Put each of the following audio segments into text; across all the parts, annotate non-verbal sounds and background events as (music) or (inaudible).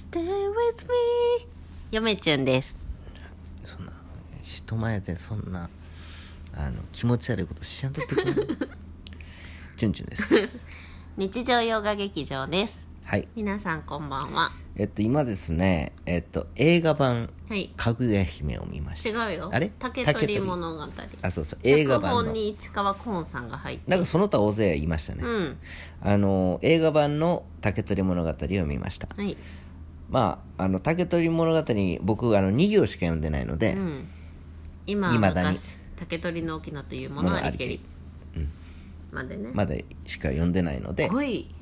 Stay with me. 嫁ちゅんです。そんな人前でそんなあの気持ち悪いことしちゃんとってくれ (laughs) チュンチュンです。日常洋画劇場です。はい。皆さんこんばんは。えっと今ですねえっと映画版はい「かぐや姫」を見ました。違うよ。あれ？竹取物語。あそうそう映画版の。脚本に市川崑さんが入ってなんかその他大勢言いましたね、うんあの映画版の「竹取物語」を見ました。はいまああの竹取物語僕あの2行しか読んでないので、うん。今未だに。昔竹取の沖縄というものありけり。までね。まだしか読んでないので。すごい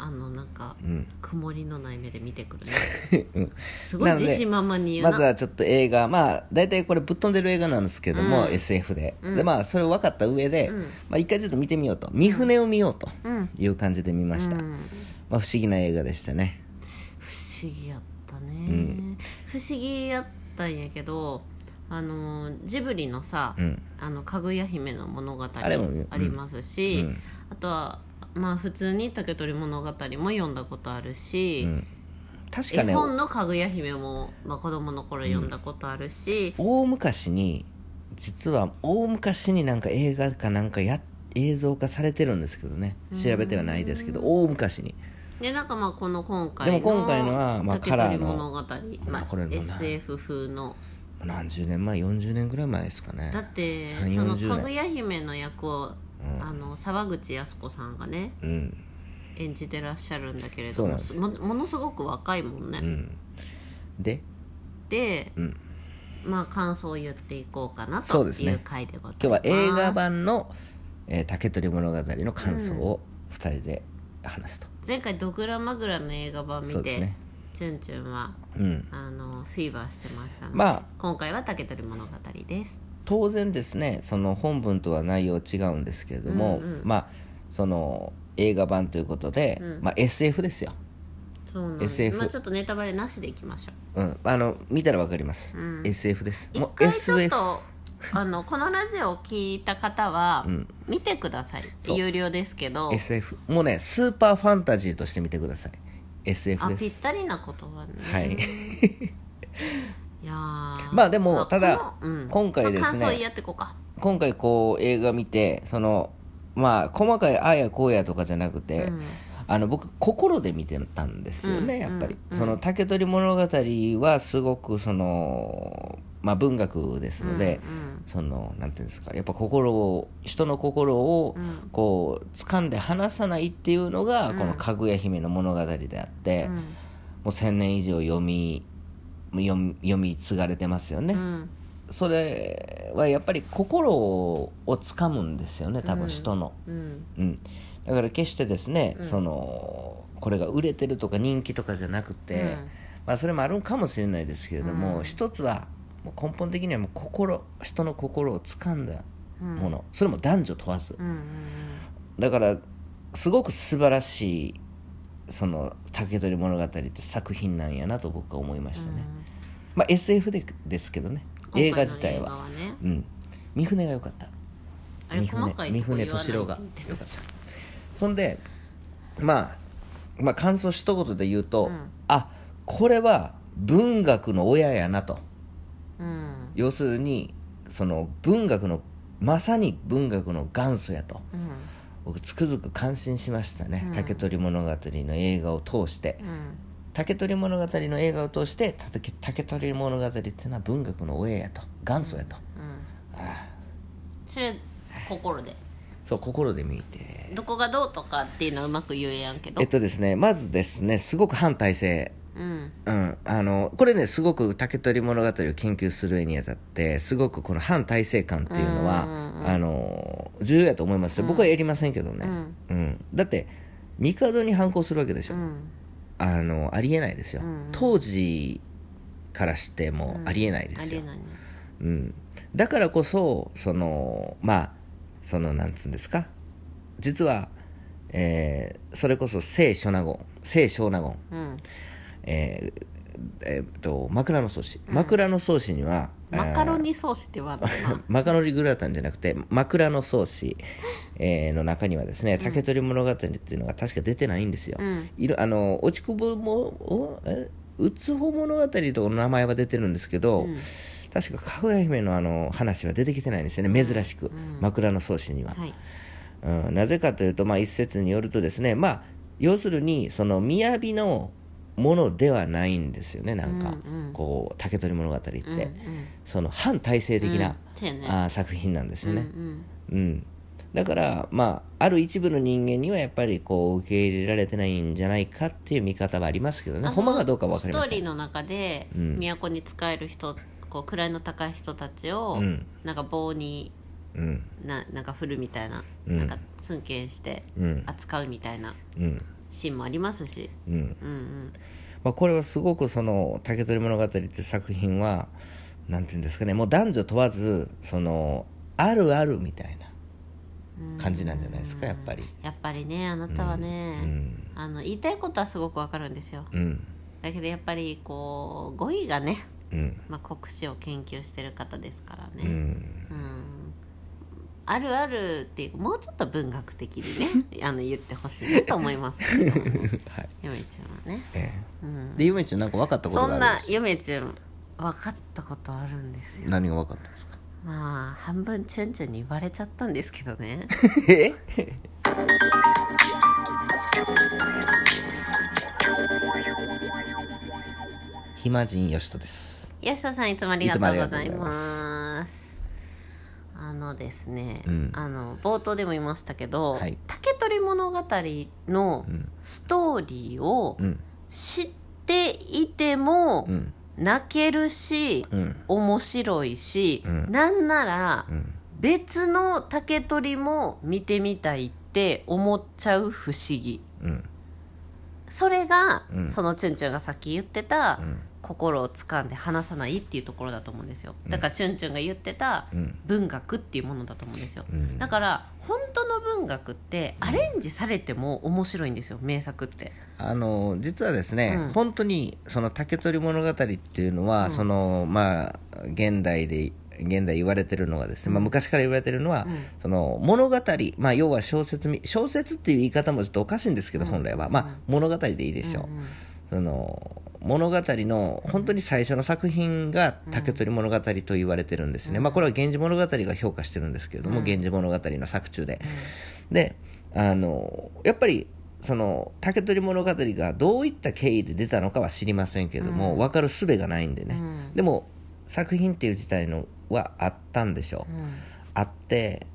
あのなんか、ん。曇りのない目で見てくるね。(laughs) うん。すごいなので自信満々に言うな。まずはちょっと映画まあ大体これぶっ飛んでる映画なんですけども、うん。SF で、でまあそれを分かった上で、うん。まあ、一回ちょっと見てみようと。三船を見ようとうん。いう感じで見ました、うん。まあ、不思議な映画でしたね。不思議やったね、ん。不思議やったんやけどあのジブリのさ、うん。あのかぐや姫の物語ありますし、うん。あとはまあ普通に竹取物語も読んだことあるし、うん。確かね絵本のかぐや姫も、まあ、子供の頃読んだことあるし、大昔に実は大昔になんか映画かなんかや映像化されてるんですけどね。調べてはないですけど大昔にでなんかまあこの今回のでも今回のはまあ竹カラーの取物語、まあこれ SF 風の。何十年前？40年ぐらい前ですかね。だって3その40かぐや姫の役を、うん。あの沢口靖子さんがねうん。演じてらっしゃるんだけれどももものすごく若いもんね、うん。で？で、うん。まあ感想を言っていこうかなという回でございます。今日は映画版の「えー竹取物語」の感想を2人で話すと、前回ドグラマグラの映画版見て、そうですね。チュンチュンはうん。あのフィーバーしてましたので、まあ今回は竹取物語です。当然ですねその本文とは内容違うんですけれども、うんうん。まあその映画版ということで、うん。まあ、SF ですよ、そうなんです。SF まあちょっとネタバレなしでいきましょう。うん、あの見たらわかります、うん。SF です。一もう回ちょっ SF とあのこのラジオを聞いた方は、うん。見てください。そう。有料ですけど。SF もうねスーパーファンタジーとして見てください。SF あです。ぴったりな言葉ね。はい。(laughs) いやー。まあでもただ今回ですね。まあ感想言い合っていこうか。今回こう映画見てそのまあ細かいああやこうやとかじゃなくて、うん。あの僕心で見てたんですよね、うんやっぱり、うん。その竹取物語はすごくそのまあ文学ですので、うんそのなんていうんですかやっぱ心を人の心をうん。こう掴んで離さないっていうのが、うん。このかぐや姫の物語であって、うん。もう1000年以上読み読み読み継がれてますよね、うん。それはやっぱり心を掴むんですよね多うん。分人の、うん。うん。だから決してですね、うん。そのこれが売れてるとか人気とかじゃなくて、うん。まあ、それもあるかもしれないですけれども、うん。一つは根本的にはもう心人の心を掴んだうん。もの、それも男女問わず、うんうんだからすごく素晴らしいその「竹取物語」って作品なんやなと僕は思いましたね、まあ SF でですけどね。うん映画自体は。ね。うん。三船が良かった。三船。三船敏郎がって言ってた。じそんで、まあ、まあ感想一言で言うと、うん。あこれは文学の親やなと要するにその文学のまさに文学の元祖やと。うん。僕つくづく感心しましたね、うん。竹取物語の映画を通して。うん。竹取物語の映画を通して竹竹取物語っていうのは文学の親やと。元祖やと、うん。ああ。それ心で？そう心で見て。どこがどうとかっていうのはうまく言えやんけど。えっとですねまずですねすごく反体制うん。うん、あのこれねすごく竹取物語を研究するにあたってすごくこの反体制感っていうのは、うんうんうん。あの重要やと思いますよ、僕はやりませんけどね、うん。うん。だって帝に反抗するわけでしょ、うん。あのありえないですよ、うん。うん当時からしてもありえないですよ、うん、だからこそそのまあそのなんつうんですか？実は、えーそれこそ聖書納言聖小納言。うんえーえーっと枕草子枕草子には、マカロニソースって言わんの？か (laughs) なマカロニグラタンじゃなくて枕草子、(laughs) えーの中にはですね竹取物語っていうのが確か出てないんですよ、うん。いるあの落ちこぼもうつほ物語と名前は出てるんですけど、うん。確かかぐや姫のあの話は出てきてないんですよね珍しく、うん。枕草子には、はい。うん、なぜかというと、まあ、一説によるとですねまあ要するにその雅のものではないんですよねなんか、うん。うんこう竹取物語って、うんうん。その反体制的な、うんね。あー作品なんですよね、うんうん。だからまあある一部の人間にはやっぱりこう受け入れられてないんじゃないかっていう見方はありますけどうんねほんまかどうかは分かりません。ストーリーの中で、うん。都に仕える人こう位の高い人たちを、うん。なんか棒にうん。ななんか振るみたいな、うん。なんか尊敬してうん。扱うみたいな。うんシーンもありますし、うん。うんうん、まあ、これはすごくその「竹取物語」って作品はなんていうんですかね。もう男女問わずそのあるあるみたいな感じなんじゃないですかやっぱり。やっぱりねあなたはね、うん。あの言いたいことはすごくわかるんですよ。うん。だけどやっぱりこう語彙がね、うん。まあ、国史を研究してる方ですからね、うん。うんあるあるっていうもうちょっと文学的にね (laughs) あの言ってほしいなと思いますけど。はい。ゆめちゃんはね、えうん。え、でゆめちゃんなんか分かったことそんながあるんです。ゆめちゃん分かったことあるんですよ。何が分かったんですか？まあ半分チュンチュンに言われちゃったんですけどね。(laughs) え？(laughs) 暇人よしとです。吉田さんいつもありがとうございます。あのですね、うん。あの冒頭でも言いましたけど「はい。竹取物語」のうん。ストーリーをうん。知っていてもうん。泣けるしうん。面白いし、うん。なんならうん。別の竹取も見てみたいって思っちゃう不思議。うん。それが、うん。そのチュンチュンがさっき言ってた、うん心を掴んで離さないっていうところだと思うんですよ。だからチュンチュンが言ってたうん。文学っていうものだと思うんですよ。うん。だから本当の文学ってアレンジされても面白いんですよ名作って。あの実はですね、うん。本当にその竹取物語っていうのは、うん。そのまあ現代で現代言われてるのがですね、まあ、うん昔から言われてるのは、うん。その物語、まあ、要は小説み小説っていう言い方もちょっとおかしいんですけど、うん。本来は、まあ、物語でいいでしょう、うんうんその物語の本当に最初の作品が竹取物語と言われてるんですね、うん。まあ、これは「源氏物語」が評価してるんですけれども「うん。源氏物語」の作中で、であのやっぱりその竹取物語がどういった経緯で出たのかは知りませんけれども、うん。分かる術がないんでね、うん。でも作品っていう自体のはあったんでしょう、うん。あって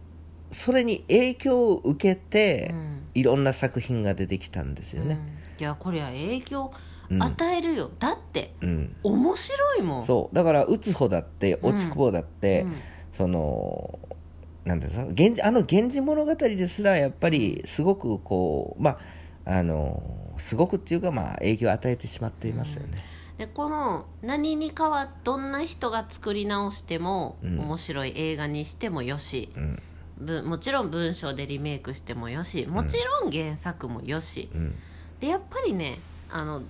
それに影響を受けて、うん。いろんな作品が出てきたんですよね、いやこれは影響うん。与えるよ、だってうん。面白いもん。そう。だから打つ方だってうん。落ちくぼだって、うん。そのなんていうんですか？源氏あの「源氏物語」ですらやっぱりすごくこうまああのすごくっていうかまあ影響を与えてしまっていますよね、でこの何に変わどんな人が作り直してもうん。面白い映画にしてもよし、うん。ぶもちろん文章でリメイクしてもよしもちろん原作もよし、うん。でやっぱりねあの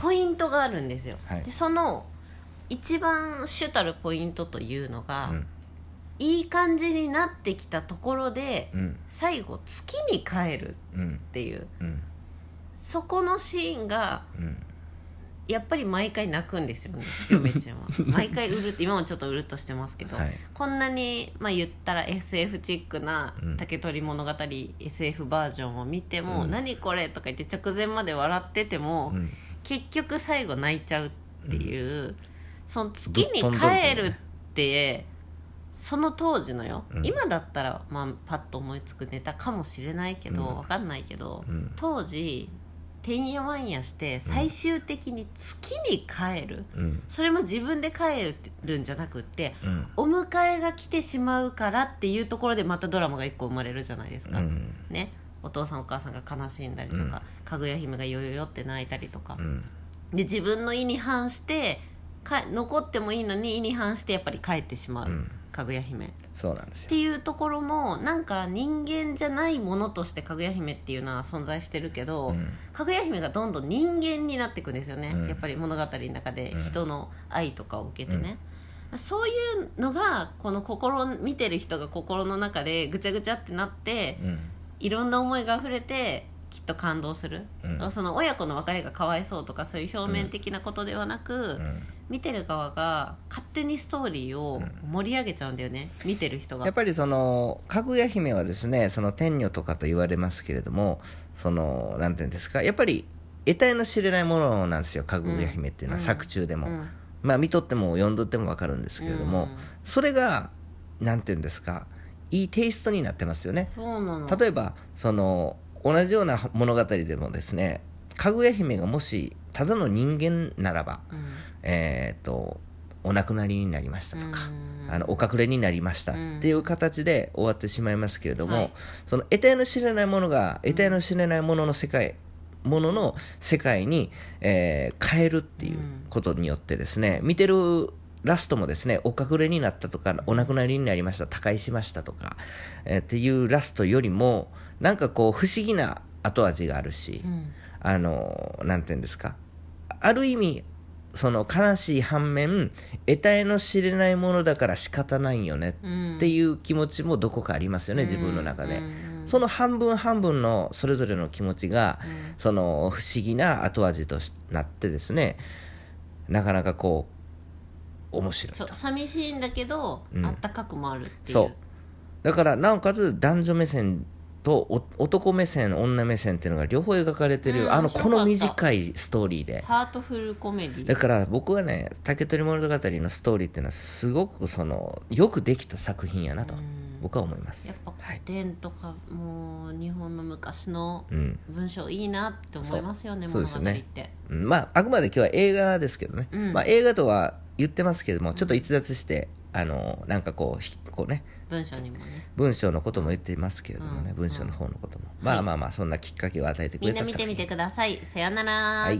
ポイントがあるんですよ、はい。でその一番主たるポイントというのが、うん。いい感じになってきたところでうん。最後月に帰るうんっていう。うん。そこのシーンがうんやっぱり毎回泣くんですよね。嫁ちゃんは。(laughs) 毎回うるって今もちょっとうるっとしてますけど、はい。こんなに、まあ、言ったら SF チックなうん。竹取物語、SF バージョンを見ても「うん。何これ?」とか言って直前まで笑ってても、うん。結局最後泣いちゃうっていう、その月に帰るってその当時のよ、うん。今だったら、まあ、パッと思いつくネタかもしれないけど、うん。わかんないけど、うん。当時てんやわんやして最終的に月に帰る、うん。それも自分で帰るんじゃなくってうん。お迎えが来てしまうからっていうところでまたドラマが一個生まれるじゃないですか、うん。ね。お父さんお母さんが悲しんだりとか、うん。かぐや姫がよよよって泣いたりとか、うん。で自分の意に反してか残ってもいいのに意に反してやっぱり帰ってしまう、うんかぐや姫。っそうなんですよ。ていうところもなんか人間じゃないものとしてかぐや姫っていうのは存在してるけど、うん。かぐや姫がどんどん人間になっていくんですよね、うん。やっぱり物語の中でうん。人の愛とかを受けてね、そういうのがこの心見てる人が心の中でぐちゃぐちゃってなってうん。いろんな思いが溢れてきっと感動する、うん。その親子の別れがかわいそうとかそういう表面的なことではなく、うん。見てる側が勝手にストーリーを盛り上げちゃうんだよね、見てる人が。やっぱりそのかぐや姫はですねその天女とかと言われますけれどもそのなんていうんですかやっぱり得体の知れないものなんですよかぐや姫っていうのは、うん。作中でも、うん。まあ見とっても読んどっても分かるんですけれども、うん。それがなんていうんですかいいテイストになってますよね。例えばその同じような物語でもですねかぐや姫がもしただの人間ならばうん。えー、とお亡くなりになりましたとか、うん。あのお隠れになりましたっていう形で終わってしまいますけれども、はい。その得体の知れないものが得体の知れないものの世界、ものの世界に、えー変えるっていうことによってですね見てるラストもですねお隠れになったとかお亡くなりになりました他界しましたとか、えーっていうラストよりもなんかこう不思議な後味があるし、うん。あのなんていうんですかある意味その悲しい反面得体の知れないものだから仕方ないよねうん。っていう気持ちもどこかありますよね、自分の中で、うんうんその半分半分のそれぞれの気持ちが、うん。その不思議な後味となってですねなかなかこう面白いと。そう寂しいんだけど、うん。あったかくもあるっていう。そう。だからなおかつ男女目線とお男目線女目線っていうのが両方描かれてる、うんあの面白かった。この短いストーリーで。ハートフルコメディだから僕はね「竹取物語」のストーリーっていうのはすごくそのよくできた作品やなとうん。僕は思います。やっ典とか、もう日本の昔のうん。文章いいなって思いますよねそう。物語っそうですよね。て。うん。まああくまで今日は映画ですけどね、うん。まあ、映画とは言ってますけどもちょっと逸脱して、あのなんかこうひこうね。文章にもね。文章のことも言ってますけれどもね、うん。文章の方のことも、まあまあまあそんなきっかけを与えてくれたみんな見てみてください。さよなら、はい